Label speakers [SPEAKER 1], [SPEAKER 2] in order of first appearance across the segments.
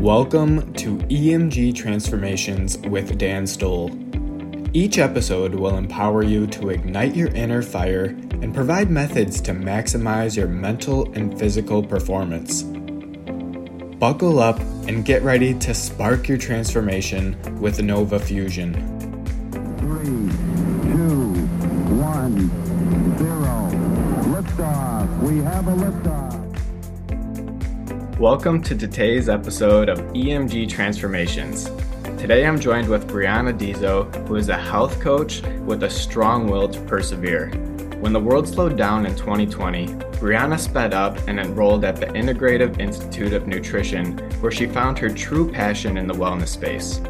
[SPEAKER 1] Welcome to EMG Transformations with Dan Stoll. Each episode will empower you to ignite your inner fire and provide methods to maximize your mental and physical performance. Buckle up and get ready to spark your transformation with Nova Fusion. Welcome to today's episode of EMG Transformations. Today I'm joined with Brianna Dizeo, who is a health coach with a strong will to persevere. When the world slowed down in 2020, Brianna sped up and enrolled at the Integrative Institute of Nutrition, where she found her true passion in the wellness space.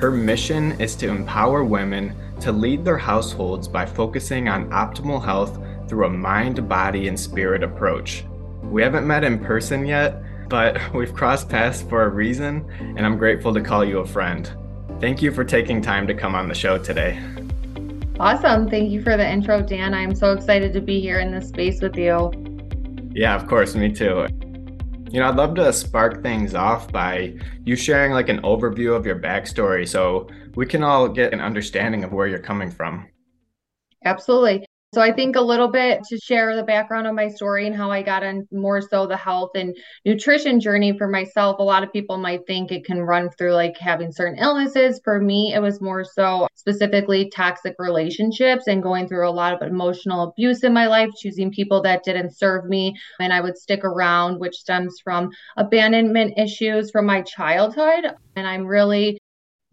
[SPEAKER 1] Her mission is to empower women to lead their households by focusing on optimal health through a mind, body, and spirit approach. We haven't met in person yet, but we've crossed paths for a reason, and I'm grateful to call you a friend. Thank you for taking time to come on the show today.
[SPEAKER 2] Awesome. Thank you for the intro, Dan. I'm so excited to be here in this space with you.
[SPEAKER 1] Yeah, of course. Me too. You know, I'd love to spark things off by you sharing like an overview of your backstory so we can all get an understanding of where you're coming from.
[SPEAKER 2] Absolutely. So I think a little bit to share the background of my story and how I got on more so the health and nutrition journey for myself. A lot of people might think it can run through like having certain illnesses. For me, it was more so specifically toxic relationships and going through a lot of emotional abuse in my life, choosing people that didn't serve me and I would stick around, which stems from abandonment issues from my childhood. And I'm really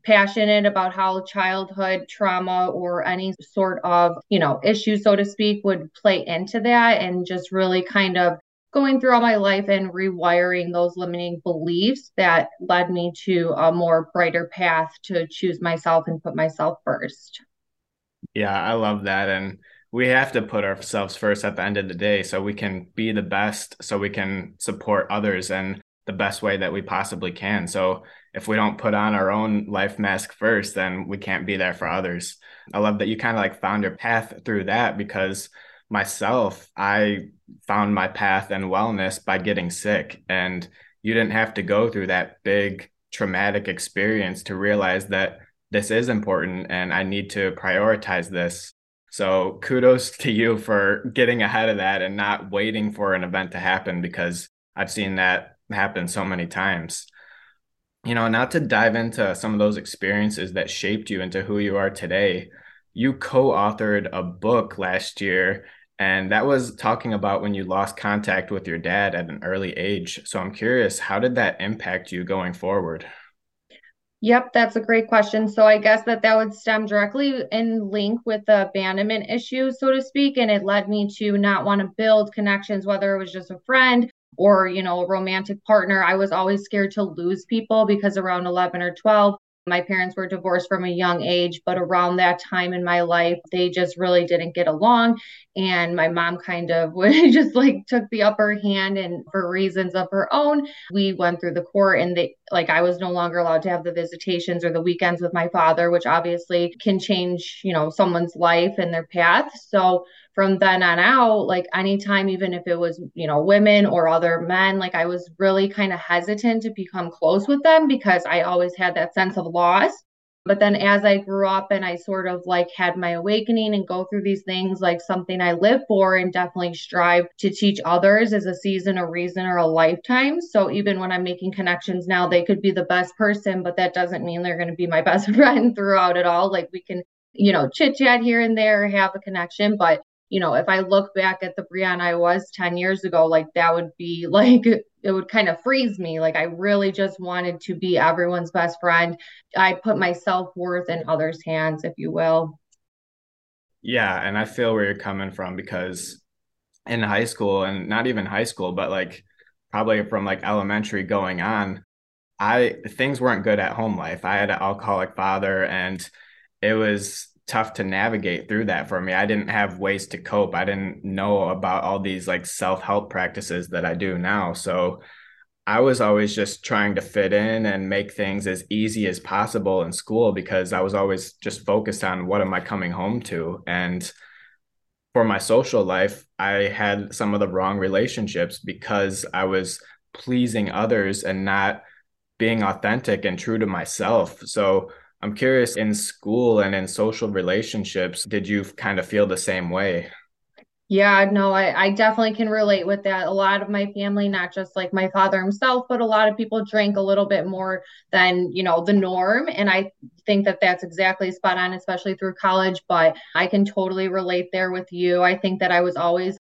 [SPEAKER 2] passionate about how childhood trauma or any sort of, you know, issue, so to speak, would play into that and just really kind of going through all my life and rewiring those limiting beliefs that led me to a more brighter path to choose myself and put myself first.
[SPEAKER 1] Yeah, I love that. And we have to put ourselves first at the end of the day so we can be the best, so we can support others and the best way that we possibly can. So if we don't put on our own life mask first, then we can't be there for others. I love that you kind of like found your path through that because myself, I found my path and wellness by getting sick. And you didn't have to go through that big traumatic experience to realize that this is important and I need to prioritize this. So kudos to you for getting ahead of that and not waiting for an event to happen because I've seen that happen so many times you know, not to dive into some of those experiences that shaped you into who you are today, you co authored a book last year, and that was talking about when you lost contact with your dad at an early age. So I'm curious, how did that impact you going forward?
[SPEAKER 2] Yep, that's a great question. So I guess that that would stem directly in link with the abandonment issue, so to speak. And it led me to not want to build connections, whether it was just a friend or you know a romantic partner i was always scared to lose people because around 11 or 12 my parents were divorced from a young age but around that time in my life they just really didn't get along. And my mom kind of would just like took the upper hand and for reasons of her own we went through the court and they like i was no longer allowed to have the visitations or the weekends with my father which obviously can change you know someone's life and their path. So from then on out, like anytime, even if it was, you know, women or other men, like I was really kind of hesitant to become close with them because I always had that sense of loss. But then as I grew up and I sort of like had my awakening and go through these things, like something I live for and definitely strive to teach others is a season, a reason, or a lifetime. So even when I'm making connections now, they could be the best person, but that doesn't mean they're going to be my best friend throughout it all. Like we can, you know, chit chat here and there, have a connection, but you know, if I look back at the Brianna I was 10 years ago, like that would be like, it would kind of freeze me. Like I really just wanted to be everyone's best friend. I put my self worth in others' hands, if you will.
[SPEAKER 1] Yeah. And I feel where you're coming from because in high school and not even high school, but like probably from like elementary going on, I things weren't good at home life. I had an alcoholic father and it was tough to navigate through that for me. I didn't have ways to cope. I didn't know about all these like self-help practices that I do now. So I was always just trying to fit in and make things as easy as possible in school because I was always just focused on what am I coming home to and for my social life, I had some of the wrong relationships because I was pleasing others and not being authentic and true to myself. So I'm curious in school and in social relationships, did you kind of feel the same way?
[SPEAKER 2] Yeah, no, I, I definitely can relate with that. A lot of my family, not just like my father himself, but a lot of people drink a little bit more than, you know, the norm. And I think that that's exactly spot on, especially through college. But I can totally relate there with you. I think that I was always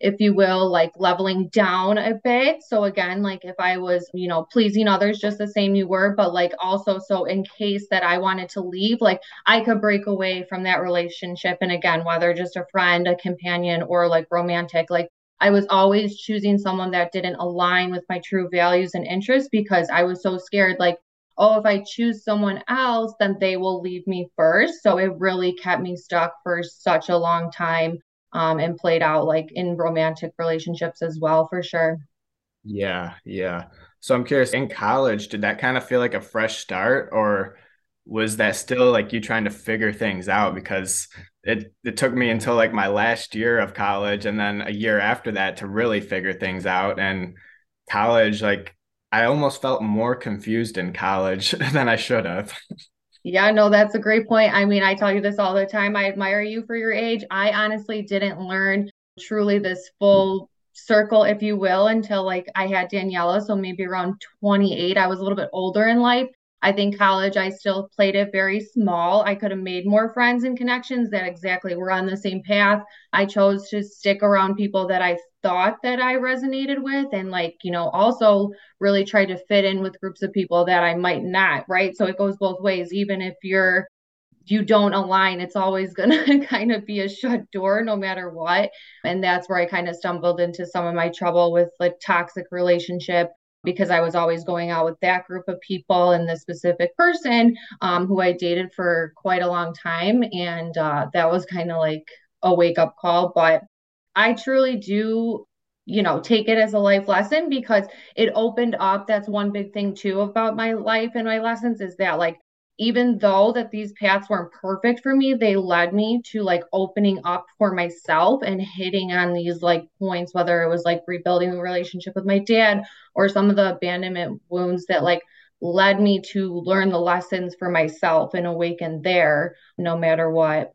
[SPEAKER 2] if you will, like leveling down a bit. So again, like if I was, you know, pleasing others just the same you were, but like also so in case that I wanted to leave, like I could break away from that relationship. And again, whether just a friend, a companion, or like romantic, like I was always choosing someone that didn't align with my true values and interests because I was so scared, like, oh, if I choose someone else, then they will leave me first. So it really kept me stuck for such a long time um, and played out like in romantic relationships as well, for sure.
[SPEAKER 1] Yeah, yeah. So I'm curious, in college, did that kind of feel like a fresh start, or was that still like you trying to figure things out? Because it it took me until like my last year of college, and then a year after that to really figure things out. And college, like I almost felt more confused in college than I should have.
[SPEAKER 2] Yeah, no, that's a great point. I mean, I tell you this all the time. I admire you for your age. I honestly didn't learn truly this full circle, if you will, until like I had Daniela. So maybe around 28. I was a little bit older in life. I think college, I still played it very small. I could have made more friends and connections that exactly were on the same path. I chose to stick around people that I thought that I resonated with and like, you know, also really try to fit in with groups of people that I might not, right? So it goes both ways. Even if you're you don't align, it's always going to kind of be a shut door no matter what. And that's where I kind of stumbled into some of my trouble with like toxic relationship because I was always going out with that group of people and this specific person um, who I dated for quite a long time. And uh, that was kind of like a wake up call. But I truly do, you know, take it as a life lesson because it opened up. That's one big thing too about my life and my lessons is that like even though that these paths weren't perfect for me they led me to like opening up for myself and hitting on these like points whether it was like rebuilding the relationship with my dad or some of the abandonment wounds that like led me to learn the lessons for myself and awaken there no matter what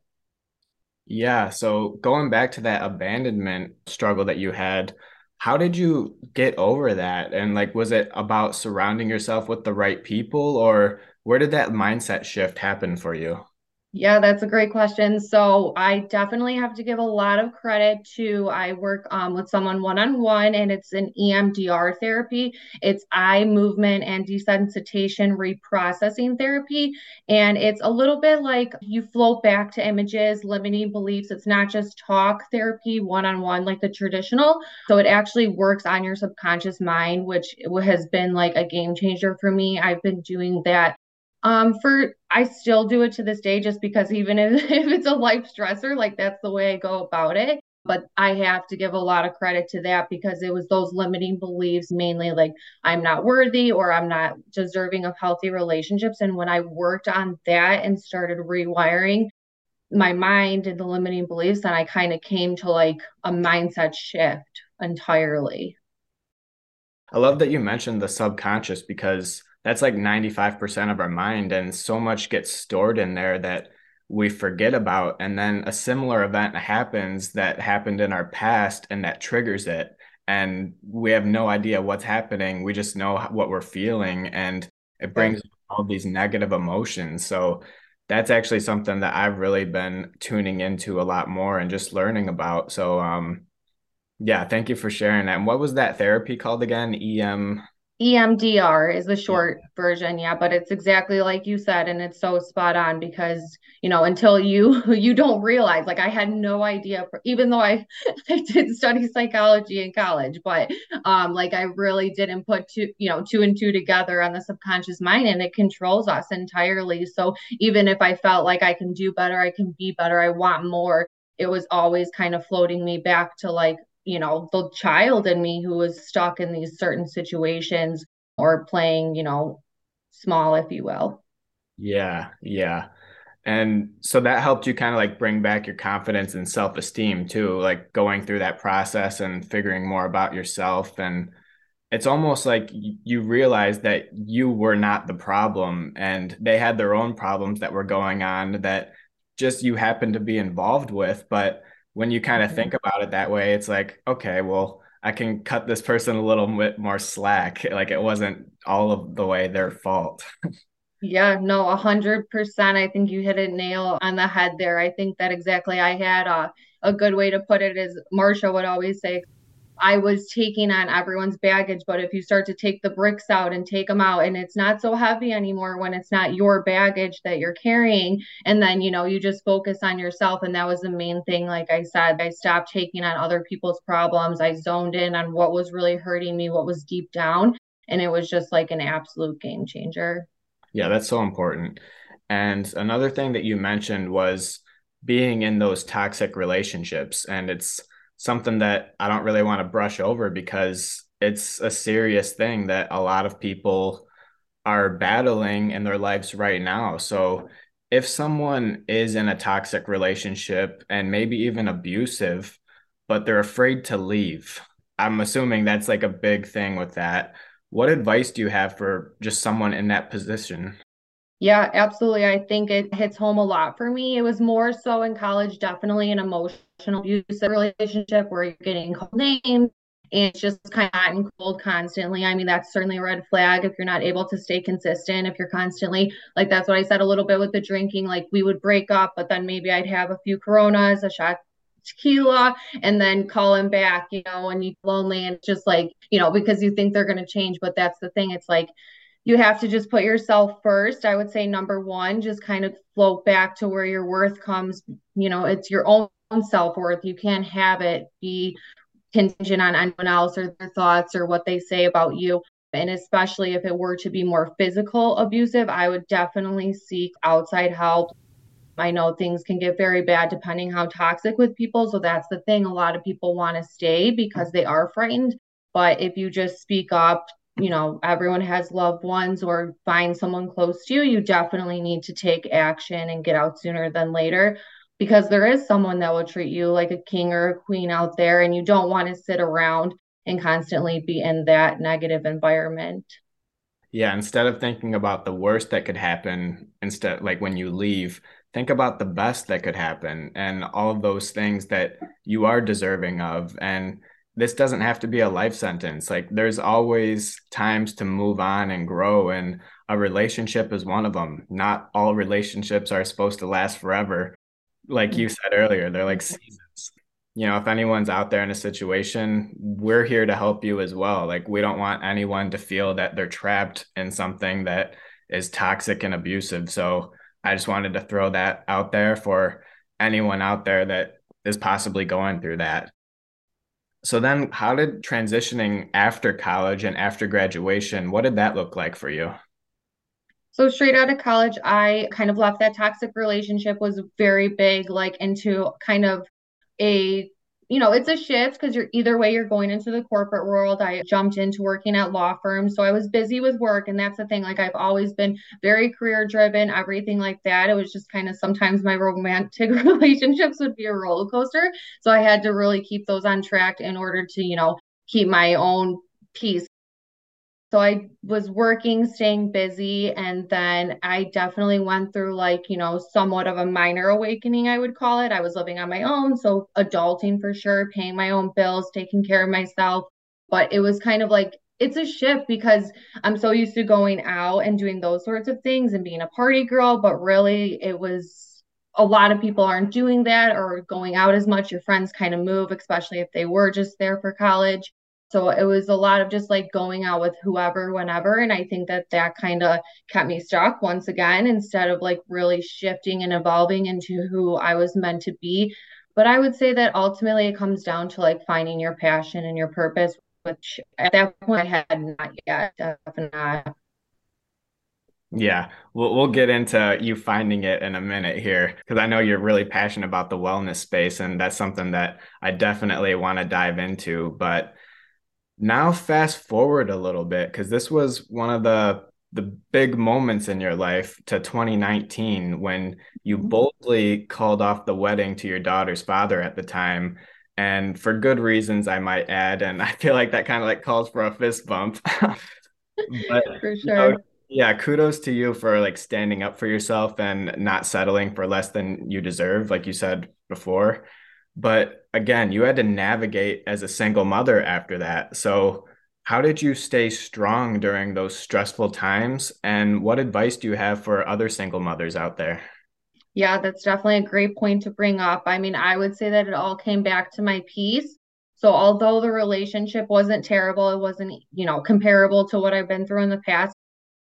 [SPEAKER 1] yeah so going back to that abandonment struggle that you had how did you get over that and like was it about surrounding yourself with the right people or where did that mindset shift happen for you?
[SPEAKER 2] Yeah, that's a great question. So I definitely have to give a lot of credit to I work um, with someone one on one, and it's an EMDR therapy. It's eye movement and desensitization reprocessing therapy, and it's a little bit like you float back to images, limiting beliefs. It's not just talk therapy one on one like the traditional. So it actually works on your subconscious mind, which has been like a game changer for me. I've been doing that um, for I still do it to this day just because even if, if it's a life stressor, like that's the way I go about it. But I have to give a lot of credit to that because it was those limiting beliefs, mainly like I'm not worthy or I'm not deserving of healthy relationships. And when I worked on that and started rewiring my mind and the limiting beliefs, then I kind of came to like a mindset shift entirely.
[SPEAKER 1] I love that you mentioned the subconscious because that's like 95% of our mind and so much gets stored in there that we forget about. And then a similar event happens that happened in our past and that triggers it. And we have no idea what's happening. We just know what we're feeling and it brings all these negative emotions. So that's actually something that I've really been tuning into a lot more and just learning about. So um yeah thank you for sharing that. And what was that therapy called again? Em
[SPEAKER 2] EMDR is the short version, yeah, but it's exactly like you said, and it's so spot on because you know until you you don't realize, like I had no idea, even though I I did study psychology in college, but um like I really didn't put two you know two and two together on the subconscious mind, and it controls us entirely. So even if I felt like I can do better, I can be better, I want more, it was always kind of floating me back to like you know, the child in me who was stuck in these certain situations or playing, you know, small, if you will.
[SPEAKER 1] Yeah, yeah. And so that helped you kind of like bring back your confidence and self esteem too, like going through that process and figuring more about yourself. And it's almost like you realize that you were not the problem and they had their own problems that were going on that just you happened to be involved with. But when you kind of mm-hmm. think about it that way, it's like, okay, well, I can cut this person a little bit more slack. Like it wasn't all of the way their fault.
[SPEAKER 2] Yeah, no, a hundred percent. I think you hit a nail on the head there. I think that exactly. I had a, a good way to put it is Marsha would always say, I was taking on everyone's baggage. But if you start to take the bricks out and take them out, and it's not so heavy anymore when it's not your baggage that you're carrying, and then, you know, you just focus on yourself. And that was the main thing. Like I said, I stopped taking on other people's problems. I zoned in on what was really hurting me, what was deep down. And it was just like an absolute game changer.
[SPEAKER 1] Yeah, that's so important. And another thing that you mentioned was being in those toxic relationships. And it's, something that I don't really want to brush over because it's a serious thing that a lot of people are battling in their lives right now. So if someone is in a toxic relationship and maybe even abusive, but they're afraid to leave, I'm assuming that's like a big thing with that. What advice do you have for just someone in that position?
[SPEAKER 2] Yeah, absolutely. I think it hits home a lot for me. It was more so in college, definitely an emotional abusive relationship where you're getting called names and it's just kind of hot and cold constantly. I mean, that's certainly a red flag if you're not able to stay consistent. If you're constantly, like, that's what I said a little bit with the drinking. Like, we would break up, but then maybe I'd have a few Coronas, a shot tequila and then call him back, you know, and you lonely and just like, you know, because you think they're going to change. But that's the thing. It's like you have to just put yourself first. I would say number one, just kind of float back to where your worth comes. You know, it's your own self worth. You can't have it be contingent on anyone else or their thoughts or what they say about you. And especially if it were to be more physical abusive, I would definitely seek outside help. I know things can get very bad depending how toxic with people. So that's the thing. A lot of people want to stay because they are frightened. But if you just speak up, you know, everyone has loved ones or find someone close to you, you definitely need to take action and get out sooner than later because there is someone that will treat you like a king or a queen out there and you don't want to sit around and constantly be in that negative environment.
[SPEAKER 1] Yeah, instead of thinking about the worst that could happen, instead like when you leave, think about the best that could happen and all of those things that you are deserving of and this doesn't have to be a life sentence. Like there's always times to move on and grow and a relationship is one of them. Not all relationships are supposed to last forever. Like you mm. said earlier, they're like seasons. You know, if anyone's out there in a situation, we're here to help you as well. Like we don't want anyone to feel that they're trapped in something that is toxic and abusive. So I just wanted to throw that out there for anyone out there that is possibly going through that. So then how did transitioning after college and after graduation, what did that look like for you?
[SPEAKER 2] So straight out of college, I kind of left that toxic relationship was very big like into kind of a you know, it's a shift because you're either way you're going into the corporate world. I jumped into working at law firms. So I was busy with work. And that's the thing. Like I've always been very career driven, everything like that. It was just kind of sometimes my romantic relationships would be a roller coaster. So I had to really keep those on track in order to, you know, keep my own peace so I was working, staying busy, and then I definitely went through like, you know, somewhat of a minor awakening, I would call it. I was living on my own, so adulting for sure, paying my own bills, taking care of myself. But it was kind of like it's a shift because I'm so used to going out and doing those sorts of things and being a party girl, but really it was a lot of people aren't doing that or going out as much. Your friends kind of move, especially if they were just there for college. So it was a lot of just like going out with whoever, whenever. And I think that that kind of kept me stuck once again, instead of like really shifting and evolving into who I was meant to be. But I would say that ultimately it comes down to like finding your passion and your purpose, which at that point I had not yet, definitely not.
[SPEAKER 1] Yeah, we'll we'll get into you finding it in a minute here because I know you're really passionate about the wellness space and that's something that I definitely want to dive into. But now fast forward a little bit because this was one of the the big moments in your life to 2019 when you mm-hmm. boldly called off the wedding to your daughter's father at the time and for good reasons, I might add. And I feel like that kind of like calls for a fist bump.
[SPEAKER 2] but for sure. You know,
[SPEAKER 1] yeah, kudos to you for like standing up for yourself and not settling for less than you deserve, like you said before. But again, you had to navigate as a single mother after that. So, how did you stay strong during those stressful times? And what advice do you have for other single mothers out there?
[SPEAKER 2] Yeah, that's definitely a great point to bring up. I mean, I would say that it all came back to my peace. So, although the relationship wasn't terrible, it wasn't, you know, comparable to what I've been through in the past.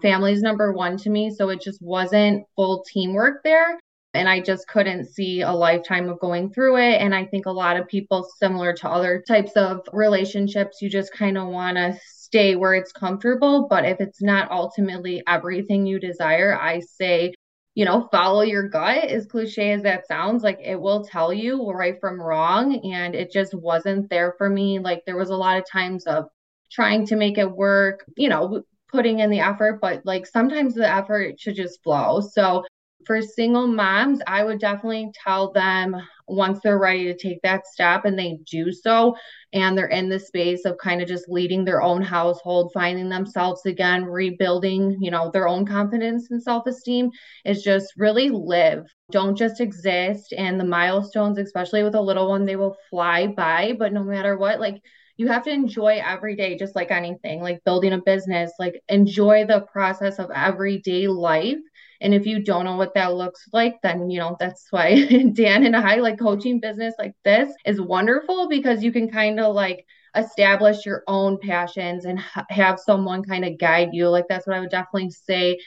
[SPEAKER 2] Family's number one to me. So, it just wasn't full teamwork there. And I just couldn't see a lifetime of going through it. And I think a lot of people, similar to other types of relationships, you just kind of want to stay where it's comfortable. But if it's not ultimately everything you desire, I say you know, follow your gut, as cliche as that sounds, like it will tell you right from wrong. And it just wasn't there for me. Like there was a lot of times of trying to make it work, you know, putting in the effort, but like sometimes the effort should just flow. So for single moms, I would definitely tell them once they're ready to take that step and they do so, and they're in the space of kind of just leading their own household, finding themselves again, rebuilding, you know, their own confidence and self esteem, is just really live. Don't just exist. And the milestones, especially with a little one, they will fly by. But no matter what, like, you have to enjoy every day just like anything like building a business like enjoy the process of everyday life and if you don't know what that looks like, then, you know, that's why Dan and I like coaching business like this is wonderful because you can kind of like establish your own passions and ha- have someone kind of guide you. Like, that's what I would definitely say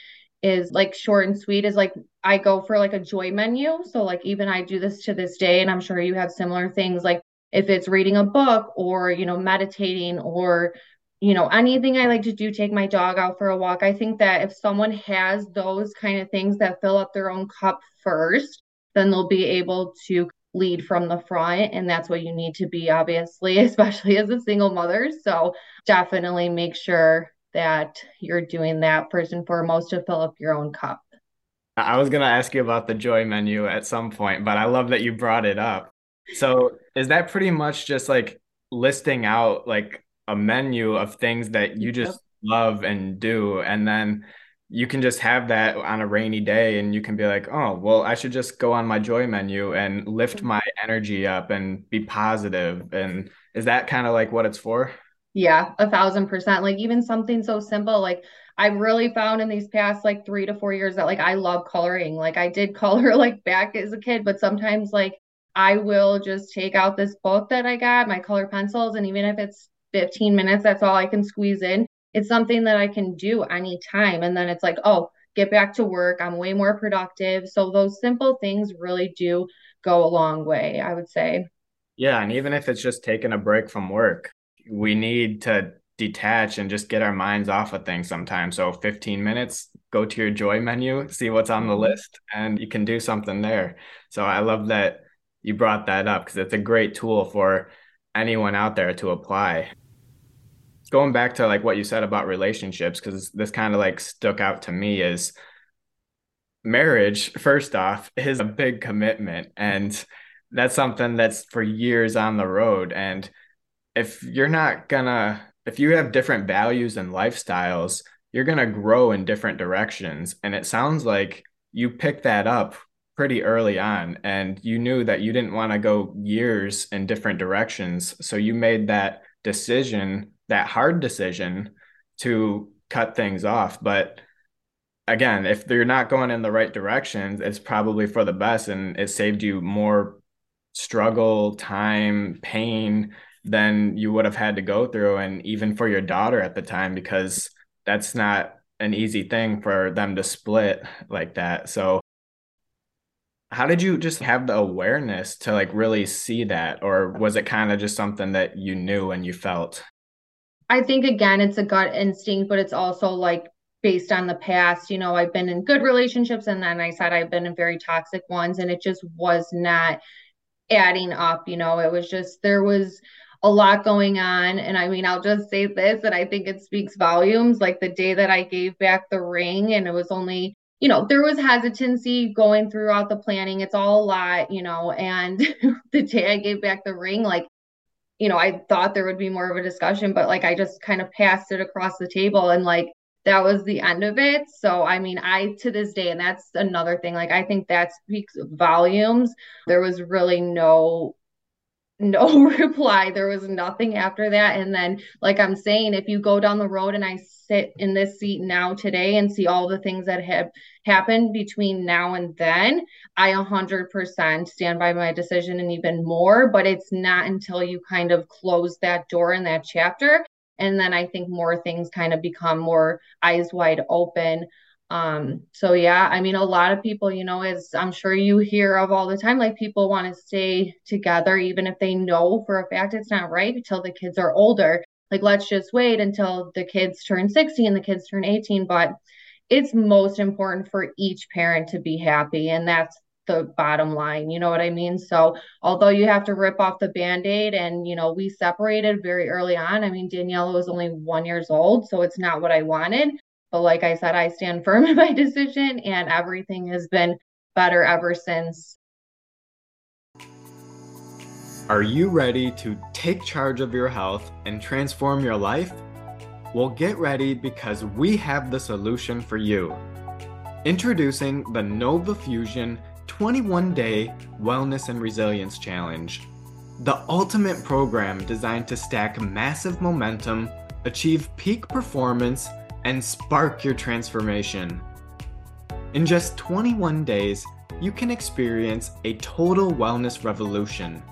[SPEAKER 2] is like short and sweet is like I go for like a joy menu. So like even I do this to this day and I'm sure you have similar things like if it's reading a book or you know meditating or you know, anything I like to do, take my dog out for a walk. I think that if someone has those kind of things that fill up their own cup first, then they'll be able to lead from the front. And that's what you need to be, obviously, especially as a single mother. So definitely make sure that you're doing that first and foremost to fill up your own cup.
[SPEAKER 1] I was going to ask you about the joy menu at some point, but I love that you brought it up. So is that pretty much just like listing out like a menu of things that you just yep. love and do and then you can just have that on a rainy day and you can be like oh well i should just go on my joy menu and lift mm-hmm. my energy up and be positive and is that kind of like what it's for
[SPEAKER 2] yeah a thousand percent like even something so simple like i've really found in these past like three to four years that like i love coloring like i did color like back as a kid but sometimes like I will just take out this book that I got, my color pencils, and even if it's 15 minutes. That's all I can squeeze in. It's something that I can do anytime. And then it's like, oh, get back to work. I'm way more productive. So those simple things really do go a long way, I would say.
[SPEAKER 1] Yeah. And even if it's just taking a break from work, we need to detach and just get our minds off of things sometimes. So 15 minutes, go to your joy menu, see what's on the mm-hmm. list, and you can do something there. So I love that you brought that up because it's a great tool for anyone out there to apply going back to like what you said about relationships because this kind of like stuck out to me is marriage first off is a big commitment and that's something that's for years on the road and if you're not gonna if you have different values and lifestyles you're gonna grow in different directions and it sounds like you picked that up pretty early on and you knew that you didn't want to go years in different directions so you made that decision that hard decision to cut things off. But again, if they're not going in the right directions, it's probably for the best and it saved you more struggle, time, pain than you would have had to go through. And even for your daughter at the time, because that's not an easy thing for them to split like that. So how did you just have the awareness to like really see that or was it kind of just something that you knew and you felt
[SPEAKER 2] I think again, it's a gut instinct, but it's also like based on the past. You know, I've been in good relationships, and then I said I've been in very toxic ones, and it just was not adding up. You know, it was just there was a lot going on. And I mean, I'll just say this, and I think it speaks volumes. Like the day that I gave back the ring, and it was only you know, there was hesitancy going throughout the planning. It's all a lot, you know, and the day I gave back the ring, like, you know, I thought there would be more of a discussion, but like I just kind of passed it across the table and like that was the end of it. So, I mean, I to this day, and that's another thing, like I think that speaks volumes. There was really no no reply. There was nothing after that. And then, like I'm saying, if you go down the road and I sit in this seat now today and see all the things that have happened between now and then, I 100% stand by my decision and even more. But it's not until you kind of close that door in that chapter. And then I think more things kind of become more eyes wide open um, so yeah, I mean, a lot of people, you know, as I'm sure you hear of all the time, like people want to stay together, even if they know for a fact it's not right until the kids are older. Like, let's just wait until the kids turn 16, the kids turn 18. But it's most important for each parent to be happy. And that's the bottom line. You know what I mean? So, although you have to rip off the band aid, and, you know, we separated very early on. I mean, Daniela was only one years old, so it's not what I wanted but like I said, I stand firm in my decision, and everything has been better ever since.
[SPEAKER 1] Are you ready to take charge of your health and transform your life? Well, get ready because we have the solution for you. Introducing the Nova Fusion 21 Day Wellness and Resilience Challenge, the ultimate program designed to stack massive momentum, achieve peak performance, and spark your transformation. In just 21 days, you can experience a total wellness revolution.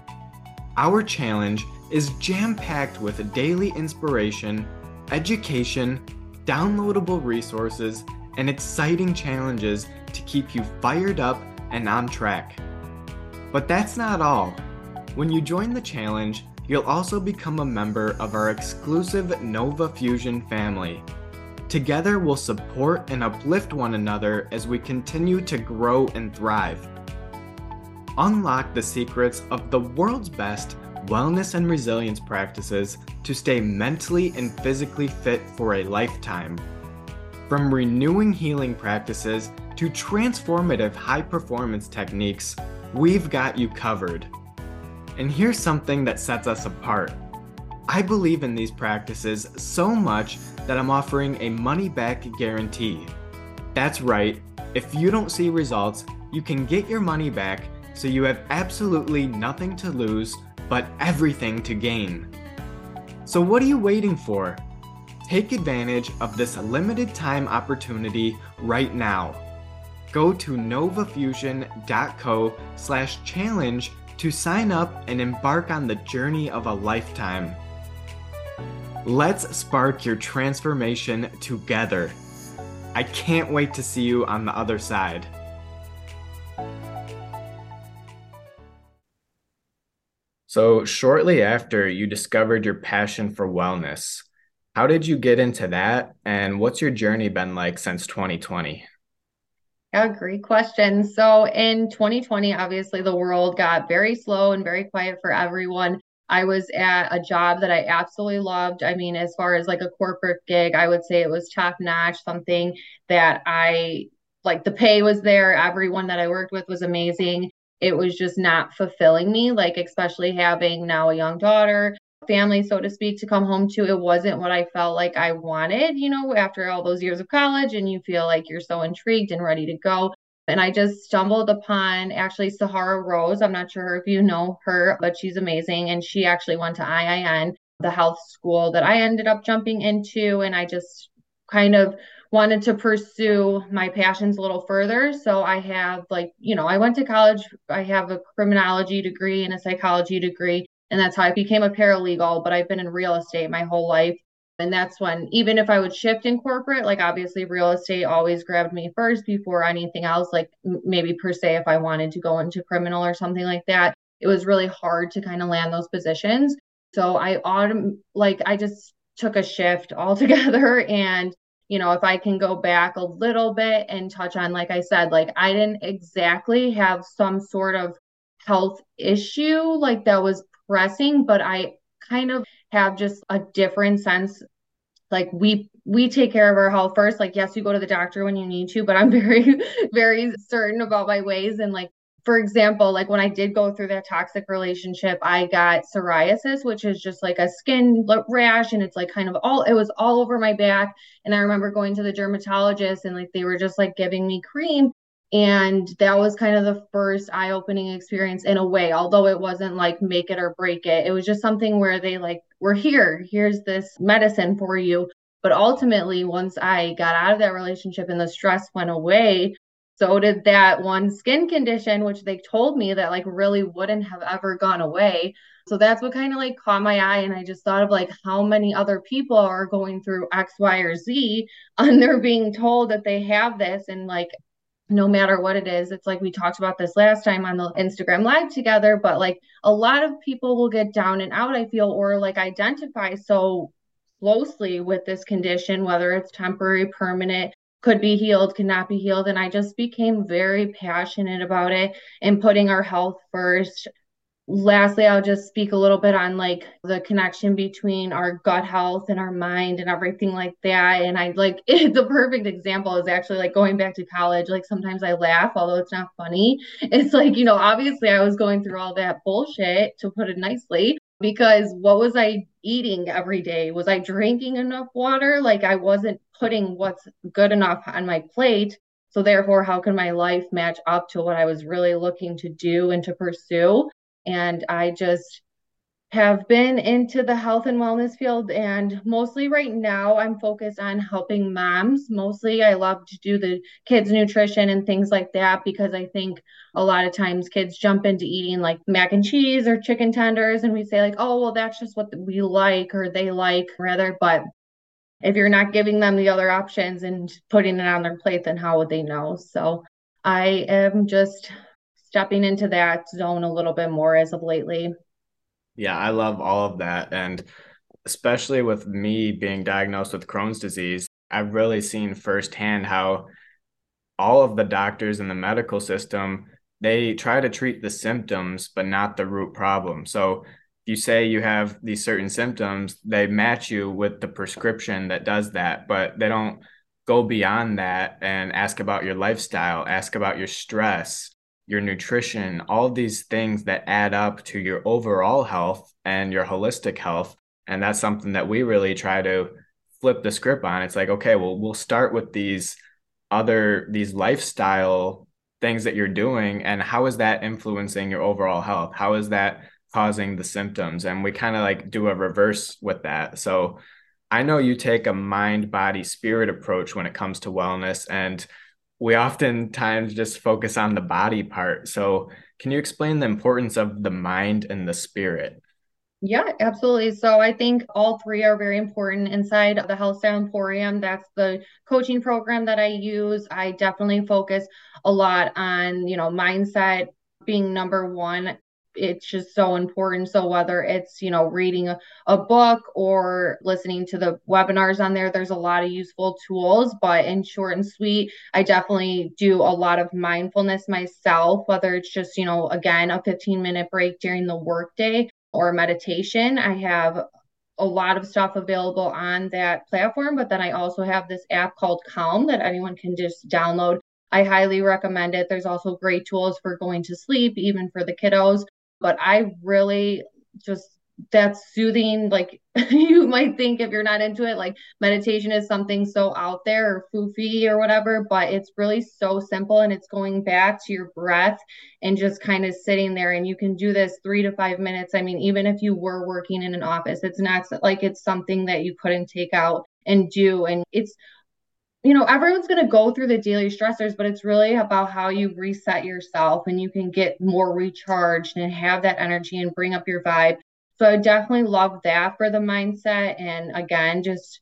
[SPEAKER 1] Our challenge is jam packed with daily inspiration, education, downloadable resources, and exciting challenges to keep you fired up and on track. But that's not all. When you join the challenge, you'll also become a member of our exclusive Nova Fusion family Together, we'll support and uplift one another as we continue to grow and thrive. Unlock the secrets of the world's best wellness and resilience practices to stay mentally and physically fit for a lifetime. From renewing healing practices to transformative high performance techniques, we've got you covered. And here's something that sets us apart. I believe in these practices so much that I'm offering a money back guarantee. That's right, if you don't see results, you can get your money back so you have absolutely nothing to lose but everything to gain. So, what are you waiting for? Take advantage of this limited time opportunity right now. Go to novafusion.co slash challenge to sign up and embark on the journey of a lifetime. Let's spark your transformation together. I can't wait to see you on the other side. So, shortly after you discovered your passion for wellness, how did you get into that? And what's your journey been like since 2020?
[SPEAKER 2] Yeah, great question. So, in 2020, obviously, the world got very slow and very quiet for everyone. I was at a job that I absolutely loved. I mean, as far as like a corporate gig, I would say it was top notch, something that I like the pay was there. Everyone that I worked with was amazing. It was just not fulfilling me, like, especially having now a young daughter, family, so to speak, to come home to. It wasn't what I felt like I wanted, you know, after all those years of college, and you feel like you're so intrigued and ready to go and I just stumbled upon actually Sahara Rose. I'm not sure if you know her, but she's amazing. And she actually went to IIN, the health school that I ended up jumping into. And I just kind of wanted to pursue my passions a little further. So I have, like, you know, I went to college, I have a criminology degree and a psychology degree. And that's how I became a paralegal. But I've been in real estate my whole life. And that's when, even if I would shift in corporate, like obviously real estate always grabbed me first before anything else, like maybe per se, if I wanted to go into criminal or something like that, it was really hard to kind of land those positions. So I autom like I just took a shift altogether. And, you know, if I can go back a little bit and touch on, like I said, like I didn't exactly have some sort of health issue like that was pressing, but I kind of have just a different sense. Like we we take care of our health first. Like yes you go to the doctor when you need to but i'm very very certain about my ways. And like for example like when i did go through that toxic relationship i got psoriasis which is just like a skin rash and it's like kind of all it was all over my back. And i remember going to the dermatologist and like they were just like giving me cream and that was kind of the first eye-opening experience in a way although it wasn't like make it or break it. It was just something where they like we're here. Here's this medicine for you. But ultimately once i got out of that relationship and the stress went away so did that one skin condition which they told me that like really wouldn't have ever gone away. So that's what kind of like caught my eye and i just thought of like how many other people are going through x y or z and they're being told that they have this and like no matter what it is. It's like we talked about this last time on the Instagram live together, but like a lot of people will get down and out, I feel, or like identify so closely with this condition, whether it's temporary, permanent, could be healed, could not be healed. And I just became very passionate about it and putting our health first lastly i'll just speak a little bit on like the connection between our gut health and our mind and everything like that. And i like it, the perfect example is actually like going back to college. Like sometimes i laugh although it's not funny. It's like you know obviously i was going through all that bullshit to put it nicely because what was i eating every day? Was i drinking enough water? Like i wasn't putting what's good enough on my plate. So therefore how can my life match up to what i was really looking to do and to pursue and I just have been into the health and wellness field and mostly right now I'm focused on helping moms. Mostly I love to do the kids nutrition and things like that because I think a lot of times kids jump into eating like mac and cheese or chicken tenders and we say like, "Oh, well that's just what we like or they like rather." But if you're not giving them the other options and putting it on their plate, then how would they know? So I am just stepping into that zone a little bit more as of lately.
[SPEAKER 1] Yeah, I love all of that. And especially with me being diagnosed with Crohn's disease, I've really seen firsthand how all of the doctors in the medical system they try to treat the symptoms but not the root problem so you say you have these certain symptoms they match you with the prescription that does that but they don't go beyond that and ask about your lifestyle ask about your stress your nutrition, all these things that add up to your overall health and your holistic health. And that's something that we really try to flip the script on. It's like, okay, well, we'll start with these other, these lifestyle things that you're doing. And how is that influencing your overall health? How is that causing the symptoms? And we kind of like do a reverse with that. So I know you take a mind, body, spirit approach when it comes to wellness. And we oftentimes just focus on the body part. So, can you explain the importance of the mind and the spirit?
[SPEAKER 2] Yeah, absolutely. So I think all three are very important inside the Health Emporium. That's the coaching program that I use. I definitely focus a lot on, you know, mindset being number one it's just so important. So whether it's, you know, reading a, a, book or listening to the webinars on there, there's a lot of useful tools, but in short and sweet, I definitely do a lot of mindfulness myself, whether it's just, you know, again, a 15 minute break during the workday or meditation. I have a lot of stuff available on that platform, but then I also have this app called Calm that anyone can just download. I highly recommend it. There's also great tools for going to sleep, even for the kiddos but I really just that's soothing. Like you might think if you're not into it, like meditation is something so out there or foofy or whatever, but it's really so simple and it's going back to your breath and just kind of sitting there. And you can do this three to five minutes. I mean, even if you were working in an office, it's not like it's something that you couldn't take out and do. And it's you know, everyone's going to go through the daily stressors, but it's really about how you reset yourself and you can get more recharged and have that energy and bring up your vibe. So I definitely love that for the mindset. And again, just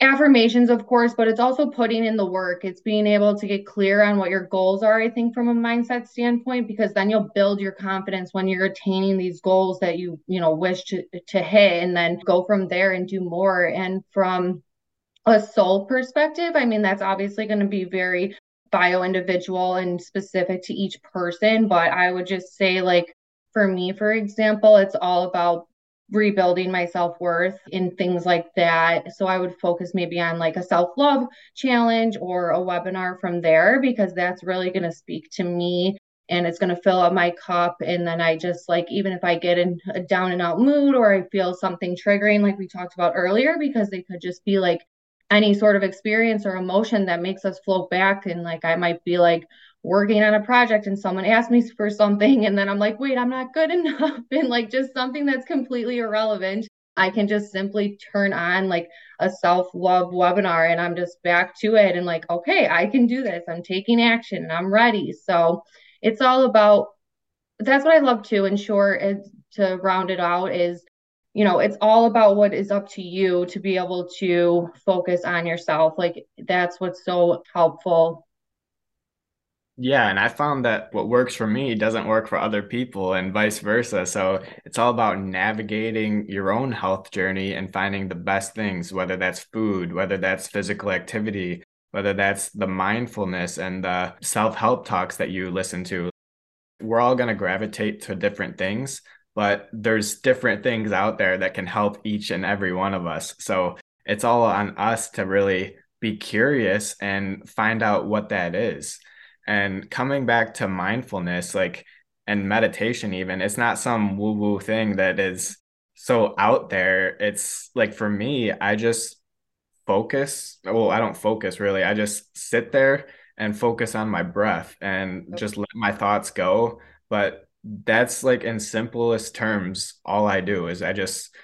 [SPEAKER 2] affirmations, of course, but it's also putting in the work. It's being able to get clear on what your goals are, I think, from a mindset standpoint, because then you'll build your confidence when you're attaining these goals that you, you know, wish to, to hit and then go from there and do more. And from a soul perspective, I mean, that's obviously going to be very bio individual and specific to each person. But I would just say, like, for me, for example, it's all about rebuilding my self-worth in things like that. So I would focus maybe on like a self-love challenge or a webinar from there because that's really going to speak to me and it's going to fill up my cup and then I just like even if I get in a down and out mood or I feel something triggering like we talked about earlier because they could just be like any sort of experience or emotion that makes us float back and like I might be like working on a project and someone asks me for something and then I'm like, wait, I'm not good enough. And like just something that's completely irrelevant. I can just simply turn on like a self love webinar and I'm just back to it and like, okay, I can do this. I'm taking action and I'm ready. So it's all about that's what I love to ensure to round it out is you know it's all about what is up to you to be able to focus on yourself like that's what's so helpful
[SPEAKER 1] yeah, and I found that what works for me doesn't work for other people and vice versa. So it's all about navigating your own health journey and finding the best things, whether that's food, whether that's physical activity, whether that's the mindfulness and the self help talks that you listen to. We're all going to gravitate to different things, but there's different things out there that can help each and every one of us. So it's all on us to really be curious and find out what that is and coming back to mindfulness, like, and meditation, even, it's not some woo woo thing that is so out there. It's like for me, I just focus. Well, I don't focus really. I just sit there and focus on my breath and just let my thoughts go. But that's like in simplest terms, all I do is I just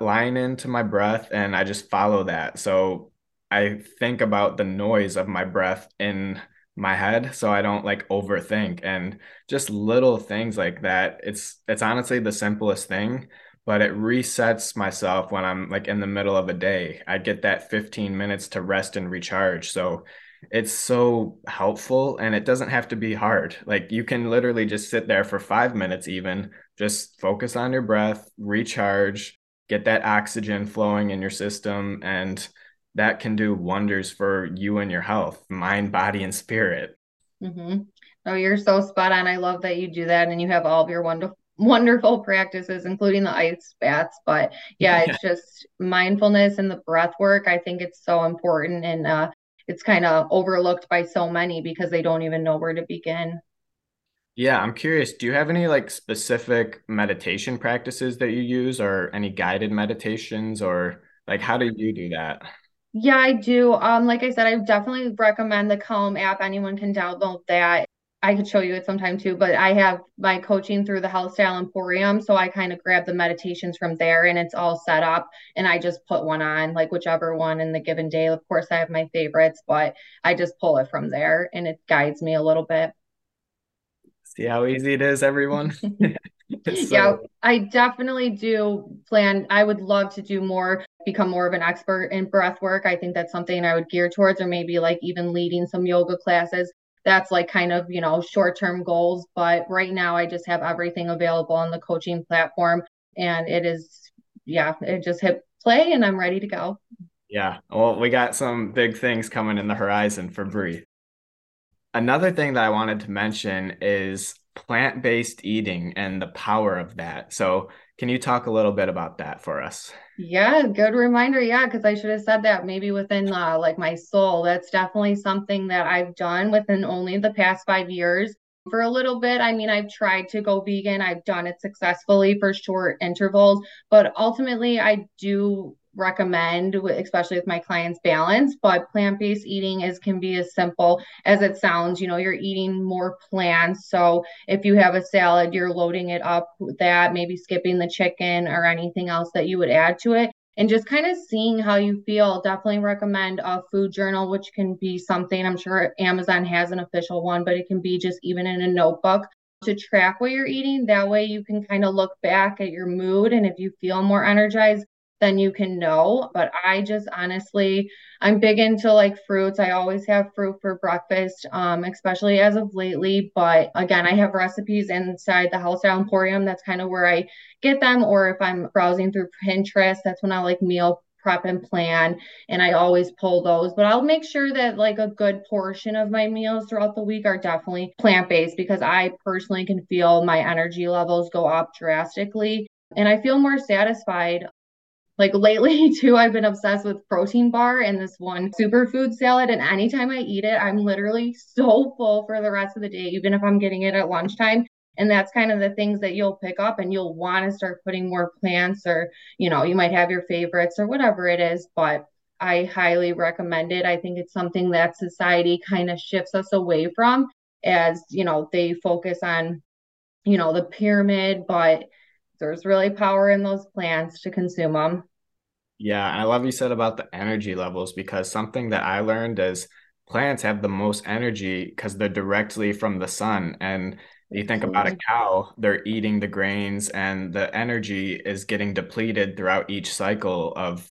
[SPEAKER 1] line into my breath and I just follow that. So I think about the noise of my breath in my head so I don't like overthink and just little things like that. It's it's honestly the simplest thing, but it resets myself when I'm like in the middle of a day. I get that 15 minutes to rest and recharge. So it's so helpful and it doesn't have to be hard. Like you can literally just sit there for 5 minutes even, just focus on your breath, recharge, get that oxygen flowing in your system and that can do wonders for you and your health, mind, body, and spirit.
[SPEAKER 2] Mm-hmm. Oh, you're so spot on. I love that you do that and you have all of your wonderful wonderful practices, including the ice baths. But yeah, it's just mindfulness and the breath work. I think it's so important and uh, it's kind of overlooked by so many because they don't even know where to begin.
[SPEAKER 1] Yeah, I'm curious. Do you have any like specific meditation practices that you use or any guided meditations or like how do you do that?
[SPEAKER 2] Yeah, I do. Um, like I said, I definitely recommend the Calm app. Anyone can download that. I could show you it sometime too, but I have my coaching through the Health Style Emporium. So I kind of grab the meditations from there and it's all set up and I just put one on, like whichever one in the given day. Of course, I have my favorites, but I just pull it from there and it guides me a little bit.
[SPEAKER 1] See how easy it is, everyone? so...
[SPEAKER 2] Yeah, I definitely do plan. I would love to do more become more of an expert in breath work. I think that's something I would gear towards, or maybe like even leading some yoga classes. That's like kind of, you know, short term goals. But right now, I just have everything available on the coaching platform. And it is, yeah, it just hit play and I'm ready to go.
[SPEAKER 1] Yeah. Well, we got some big things coming in the horizon for Breathe. Another thing that I wanted to mention is plant based eating and the power of that. So, can you talk a little bit about that for us?
[SPEAKER 2] Yeah, good reminder. Yeah, because I should have said that maybe within uh, like my soul. That's definitely something that I've done within only the past five years. For a little bit, I mean, I've tried to go vegan. I've done it successfully for short intervals, but ultimately, I do recommend, especially with my clients, balance. But plant based eating is can be as simple as it sounds. You know, you're eating more plants. So if you have a salad, you're loading it up with that, maybe skipping the chicken or anything else that you would add to it. And just kind of seeing how you feel. Definitely recommend a food journal, which can be something I'm sure Amazon has an official one, but it can be just even in a notebook to track what you're eating. That way you can kind of look back at your mood. And if you feel more energized, then you can know. But I just honestly, I'm big into like fruits. I always have fruit for breakfast, um, especially as of lately. But again, I have recipes inside the Health Style Emporium. That's kind of where I get them. Or if I'm browsing through Pinterest, that's when I like meal prep and plan and I always pull those but I'll make sure that like a good portion of my meals throughout the week are definitely plant-based because I personally can feel my energy levels go up drastically And I feel more satisfied. Like lately, too, I've been obsessed with protein bar and this one superfood salad. And anytime I eat it, I'm literally so full for the rest of the day, even if I'm getting it at lunchtime. And that's kind of the things that you'll pick up and you'll want to start putting more plants or, you know, you might have your favorites or whatever it is. But I highly recommend it. I think it's something that society kind of shifts us away from as, you know, they focus on, you know, the pyramid, but there's really power in those plants to consume them.
[SPEAKER 1] Yeah, And I love you said about the energy levels because something that I learned is plants have the most energy because they're directly from the sun. And you think about a mm-hmm. cow, they're eating the grains and the energy is getting depleted throughout each cycle of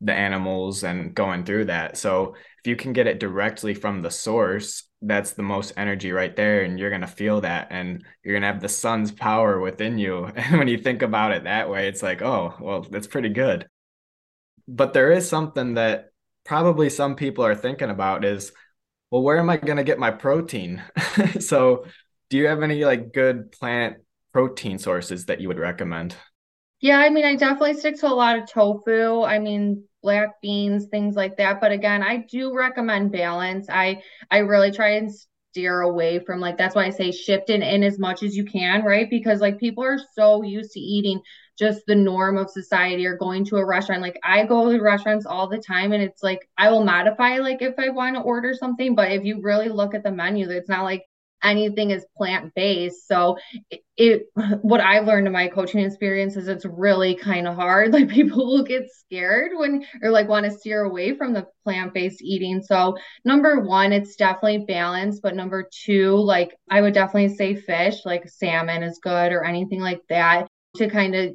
[SPEAKER 1] the animals and going through that. So if you can get it directly from the source, that's the most energy right there. And you're going to feel that and you're going to have the sun's power within you. And when you think about it that way, it's like, oh, well, that's pretty good. But there is something that probably some people are thinking about is, well, where am I going to get my protein? so do you have any like good plant protein sources that you would recommend?
[SPEAKER 2] Yeah, I mean, I definitely stick to a lot of tofu. I mean, black beans, things like that. But again, I do recommend balance. I I really try and steer away from like that's why I say shift in, in as much as you can, right? Because like people are so used to eating just the norm of society or going to a restaurant. Like I go to restaurants all the time and it's like I will modify like if I want to order something, but if you really look at the menu, it's not like anything is plant based. So it, it, what I've learned in my coaching experience is it's really kind of hard. Like people will get scared when or like want to steer away from the plant based eating. So number one, it's definitely balance. But number two, like I would definitely say fish, like salmon is good or anything like that to kind of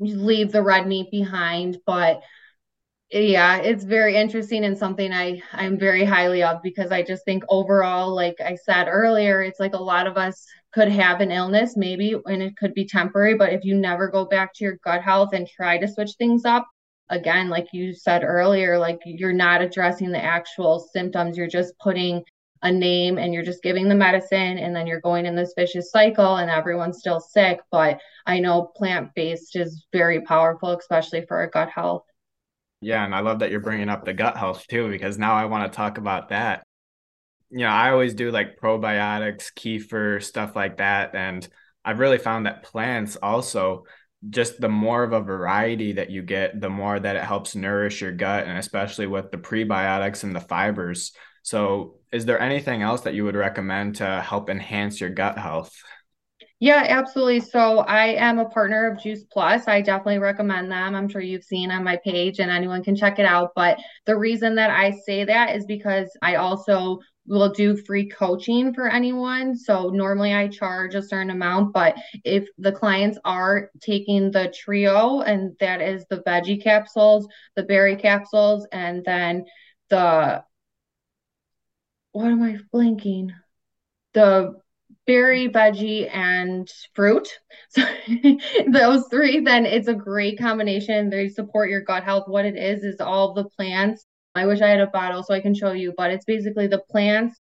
[SPEAKER 2] leave the red meat behind. But yeah it's very interesting and something i i'm very highly of because i just think overall like i said earlier it's like a lot of us could have an illness maybe and it could be temporary but if you never go back to your gut health and try to switch things up again like you said earlier like you're not addressing the actual symptoms you're just putting a name and you're just giving the medicine and then you're going in this vicious cycle and everyone's still sick but i know plant based is very powerful especially for our gut health
[SPEAKER 1] yeah, and I love that you're bringing up the gut health too, because now I want to talk about that. You know, I always do like probiotics, kefir, stuff like that. And I've really found that plants also, just the more of a variety that you get, the more that it helps nourish your gut, and especially with the prebiotics and the fibers. So, is there anything else that you would recommend to help enhance your gut health?
[SPEAKER 2] Yeah, absolutely. So I am a partner of Juice Plus. I definitely recommend them. I'm sure you've seen on my page and anyone can check it out. But the reason that I say that is because I also will do free coaching for anyone. So normally I charge a certain amount, but if the clients are taking the trio, and that is the veggie capsules, the berry capsules, and then the what am I blinking? The berry, veggie, and fruit. So those three, then it's a great combination. They support your gut health. What it is is all the plants. I wish I had a bottle so I can show you, but it's basically the plants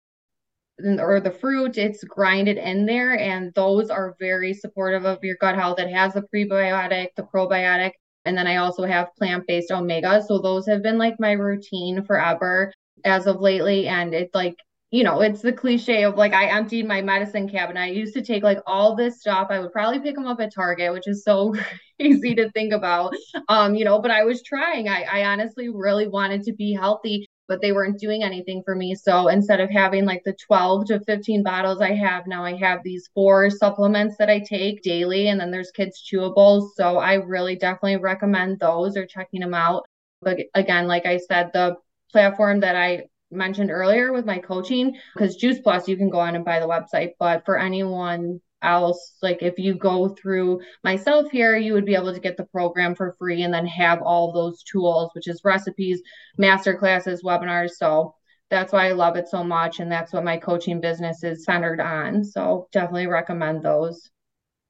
[SPEAKER 2] or the fruit. It's grinded in there, and those are very supportive of your gut health. It has the prebiotic, the probiotic, and then I also have plant-based omega. So those have been like my routine forever as of lately, and it's like you know, it's the cliche of like I emptied my medicine cabinet. I used to take like all this stuff. I would probably pick them up at Target, which is so crazy to think about. Um, you know, but I was trying. I, I honestly really wanted to be healthy, but they weren't doing anything for me. So instead of having like the 12 to 15 bottles I have now, I have these four supplements that I take daily, and then there's kids chewables. So I really definitely recommend those or checking them out. But again, like I said, the platform that I mentioned earlier with my coaching because Juice Plus you can go on and buy the website, but for anyone else like if you go through myself here you would be able to get the program for free and then have all those tools which is recipes master classes webinars. So that's why i love it so much and that's what my coaching business is centered on. So definitely recommend those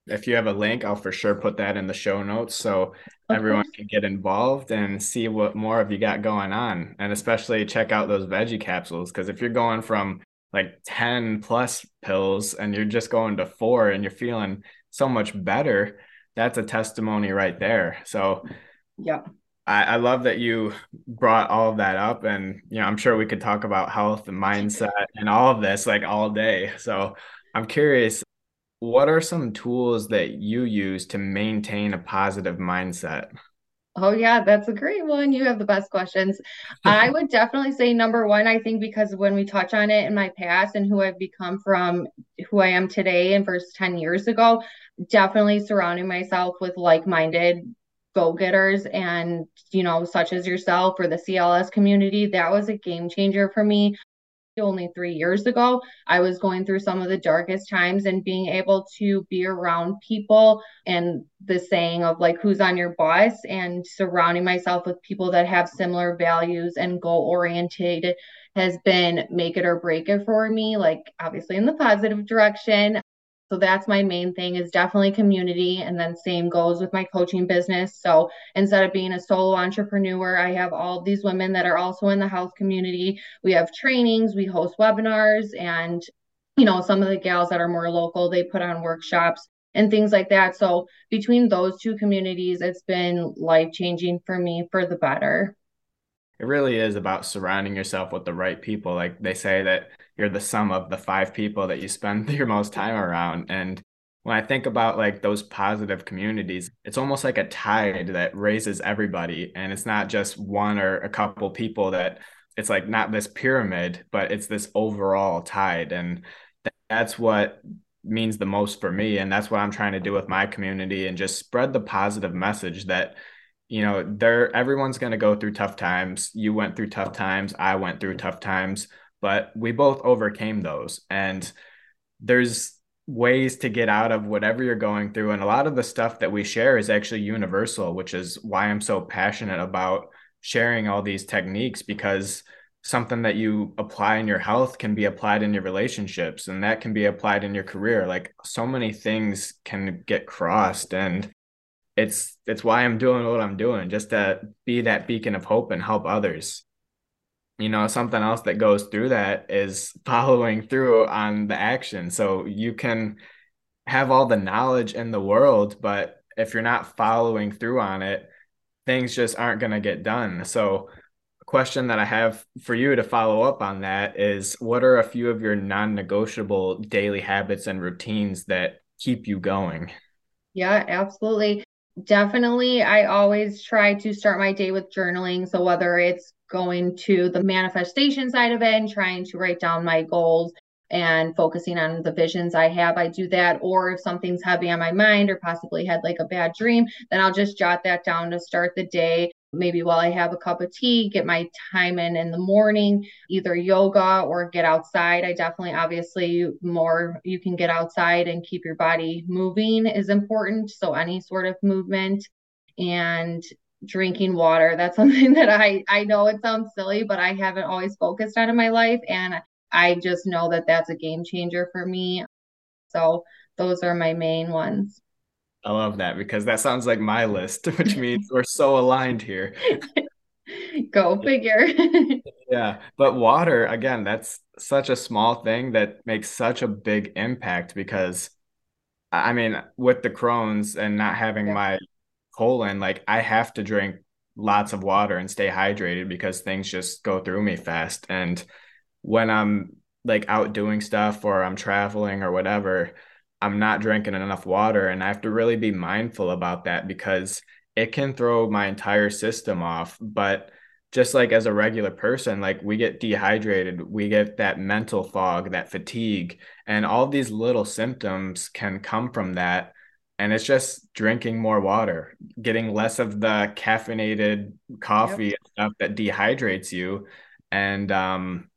[SPEAKER 1] if you have a link, I'll for sure put that in the show notes so everyone can get involved and see what more of you got going on. And especially check out those veggie capsules because if you're going from like 10 plus pills and you're just going to four and you're feeling so much better, that's a testimony right there. So,
[SPEAKER 2] yeah.
[SPEAKER 1] I, I love that you brought all of that up. And, you know, I'm sure we could talk about health and mindset and all of this like all day. So I'm curious, what are some tools that you use to maintain a positive mindset?
[SPEAKER 2] Oh, yeah, that's a great one. You have the best questions. I would definitely say number one, I think because when we touch on it in my past and who I've become from who I am today and versus 10 years ago, definitely surrounding myself with like minded go getters and, you know, such as yourself or the CLS community. That was a game changer for me only three years ago, I was going through some of the darkest times and being able to be around people and the saying of like, who's on your bus and surrounding myself with people that have similar values and goal oriented has been make it or break it for me, like obviously in the positive direction. So that's my main thing is definitely community. And then same goes with my coaching business. So instead of being a solo entrepreneur, I have all these women that are also in the health community. We have trainings, we host webinars, and you know, some of the gals that are more local, they put on workshops and things like that. So between those two communities, it's been life changing for me for the better
[SPEAKER 1] it really is about surrounding yourself with the right people. Like they say that you're the sum of the five people that you spend your most time around. And when I think about like those positive communities, it's almost like a tide that raises everybody. And it's not just one or a couple people that it's like not this pyramid, but it's this overall tide. And that's what means the most for me. And that's what I'm trying to do with my community and just spread the positive message that you know, there everyone's going to go through tough times. You went through tough times, I went through tough times, but we both overcame those. And there's ways to get out of whatever you're going through and a lot of the stuff that we share is actually universal, which is why I'm so passionate about sharing all these techniques because something that you apply in your health can be applied in your relationships and that can be applied in your career like so many things can get crossed and it's it's why I'm doing what I'm doing, just to be that beacon of hope and help others. You know, something else that goes through that is following through on the action. So you can have all the knowledge in the world, but if you're not following through on it, things just aren't going to get done. So a question that I have for you to follow up on that is what are a few of your non-negotiable daily habits and routines that keep you going?
[SPEAKER 2] Yeah, absolutely. Definitely, I always try to start my day with journaling. So, whether it's going to the manifestation side of it and trying to write down my goals and focusing on the visions I have, I do that. Or if something's heavy on my mind or possibly had like a bad dream, then I'll just jot that down to start the day maybe while I have a cup of tea, get my time in in the morning, either yoga or get outside. I definitely, obviously, more you can get outside and keep your body moving is important. So, any sort of movement and drinking water that's something that I I know it sounds silly but I haven't always focused on in my life and I just know that that's a game changer for me so those are my main ones
[SPEAKER 1] I love that because that sounds like my list, which means we're so aligned here.
[SPEAKER 2] Go figure.
[SPEAKER 1] yeah. But water, again, that's such a small thing that makes such a big impact because I mean, with the Crohn's and not having yeah. my colon, like I have to drink lots of water and stay hydrated because things just go through me fast. And when I'm like out doing stuff or I'm traveling or whatever, I'm not drinking enough water. And I have to really be mindful about that because it can throw my entire system off. But just like as a regular person, like we get dehydrated, we get that mental fog, that fatigue, and all these little symptoms can come from that. And it's just drinking more water, getting less of the caffeinated coffee yep. and stuff that dehydrates you. And um,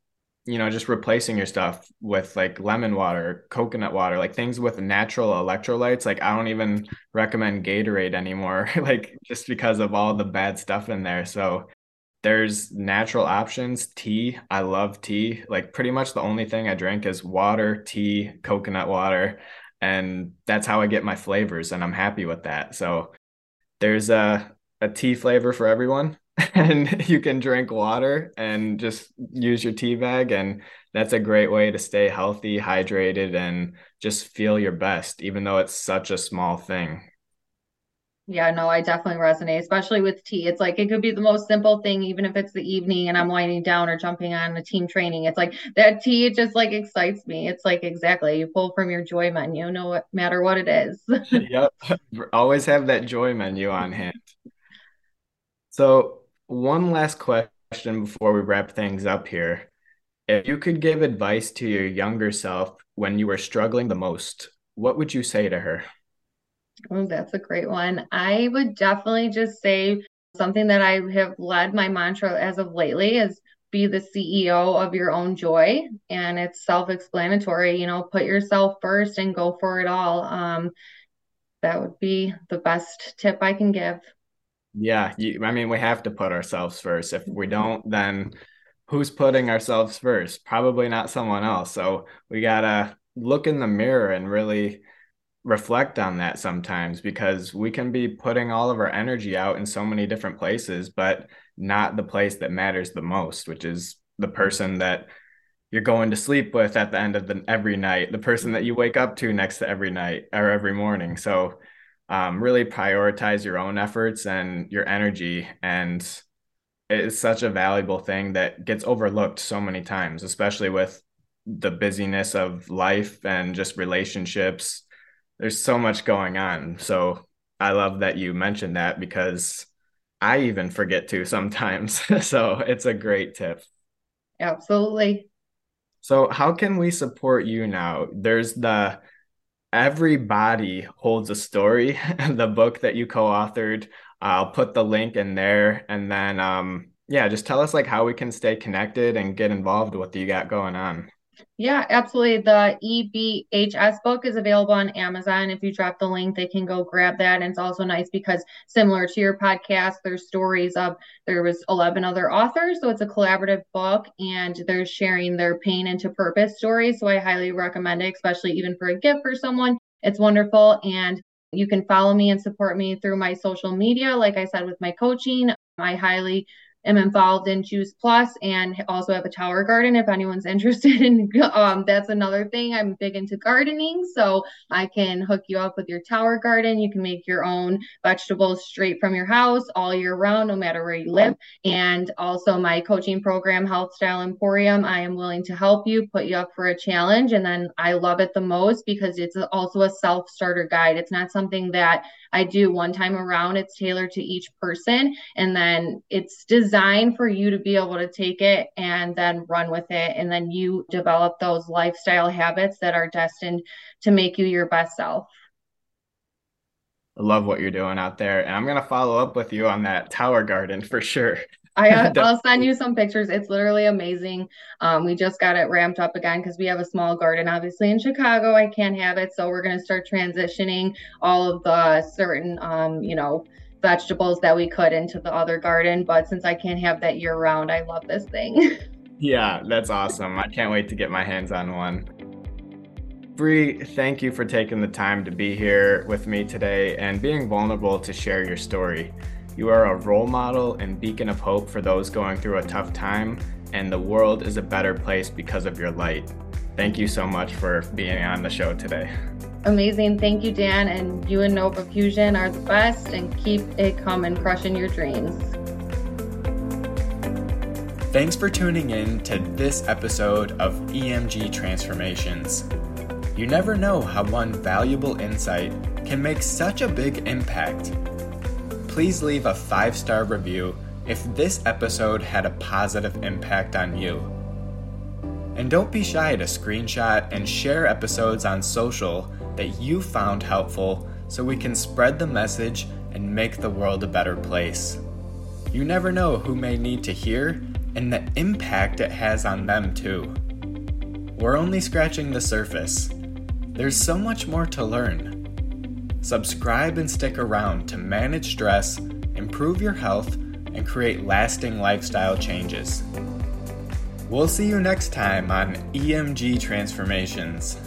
[SPEAKER 1] you know, just replacing your stuff with like lemon water, coconut water, like things with natural electrolytes. Like I don't even recommend Gatorade anymore, like just because of all the bad stuff in there. So there's natural options. Tea, I love tea. Like pretty much the only thing I drink is water, tea, coconut water, and that's how I get my flavors and I'm happy with that. So there's a a tea flavor for everyone and you can drink water and just use your tea bag and that's a great way to stay healthy hydrated and just feel your best even though it's such a small thing
[SPEAKER 2] Yeah, no, I definitely resonate, especially with tea. It's like it could be the most simple thing, even if it's the evening and I'm winding down or jumping on a team training. It's like that tea just like excites me. It's like exactly you pull from your joy menu, no matter what it is.
[SPEAKER 1] Yep. Always have that joy menu on hand. So, one last question before we wrap things up here. If you could give advice to your younger self when you were struggling the most, what would you say to her?
[SPEAKER 2] Oh, that's a great one. I would definitely just say something that I have led my mantra as of lately is be the CEO of your own joy. And it's self-explanatory, you know, put yourself first and go for it all. Um, that would be the best tip I can give.
[SPEAKER 1] Yeah, you, I mean, we have to put ourselves first. If we don't, then who's putting ourselves first? Probably not someone else. So we gotta look in the mirror and really reflect on that sometimes because we can be putting all of our energy out in so many different places, but not the place that matters the most, which is the person that you're going to sleep with at the end of the every night, the person that you wake up to next to every night or every morning. So um, really prioritize your own efforts and your energy and it's such a valuable thing that gets overlooked so many times, especially with the busyness of life and just relationships there's so much going on. So I love that you mentioned that because I even forget to sometimes. so it's a great tip.
[SPEAKER 2] Absolutely.
[SPEAKER 1] So how can we support you now? There's the Every Body Holds a Story, the book that you co-authored. I'll put the link in there and then um yeah, just tell us like how we can stay connected and get involved with what you got going on.
[SPEAKER 2] Yeah, absolutely. The EBHS book is available on Amazon. If you drop the link, they can go grab that. And it's also nice because similar to your podcast, there's stories of there was 11 other authors. So it's a collaborative book and they're sharing their pain into purpose stories. So I highly recommend it, especially even for a gift for someone. It's wonderful. And you can follow me and support me through my social media. Like I said, with my coaching, I highly am involved in Juice Plus and also have a tower garden if anyone's interested in um that's another thing. I'm big into gardening so I can hook you up with your tower garden. You can make your own vegetables straight from your house all year round no matter where you live. And also my coaching program Health Style Emporium I am willing to help you put you up for a challenge and then I love it the most because it's also a self starter guide. It's not something that I do one time around it's tailored to each person and then it's designed for you to be able to take it and then run with it. And then you develop those lifestyle habits that are destined to make you your best self.
[SPEAKER 1] I love what you're doing out there. And I'm going to follow up with you on that tower garden for sure.
[SPEAKER 2] I, uh, I'll send you some pictures. It's literally amazing. Um, we just got it ramped up again because we have a small garden, obviously in Chicago. I can't have it, so we're going to start transitioning all of the certain, um, you know, vegetables that we could into the other garden. But since I can't have that year round, I love this thing.
[SPEAKER 1] yeah, that's awesome. I can't wait to get my hands on one. Bree, thank you for taking the time to be here with me today and being vulnerable to share your story. You are a role model and beacon of hope for those going through a tough time, and the world is a better place because of your light. Thank you so much for being on the show today.
[SPEAKER 2] Amazing. Thank you, Dan. And you and Nova Fusion are the best. And keep it coming, crushing your dreams.
[SPEAKER 1] Thanks for tuning in to this episode of EMG Transformations. You never know how one valuable insight can make such a big impact. Please leave a five star review if this episode had a positive impact on you. And don't be shy to screenshot and share episodes on social that you found helpful so we can spread the message and make the world a better place. You never know who may need to hear and the impact it has on them, too. We're only scratching the surface. There's so much more to learn. Subscribe and stick around to manage stress, improve your health, and create lasting lifestyle changes. We'll see you next time on EMG Transformations.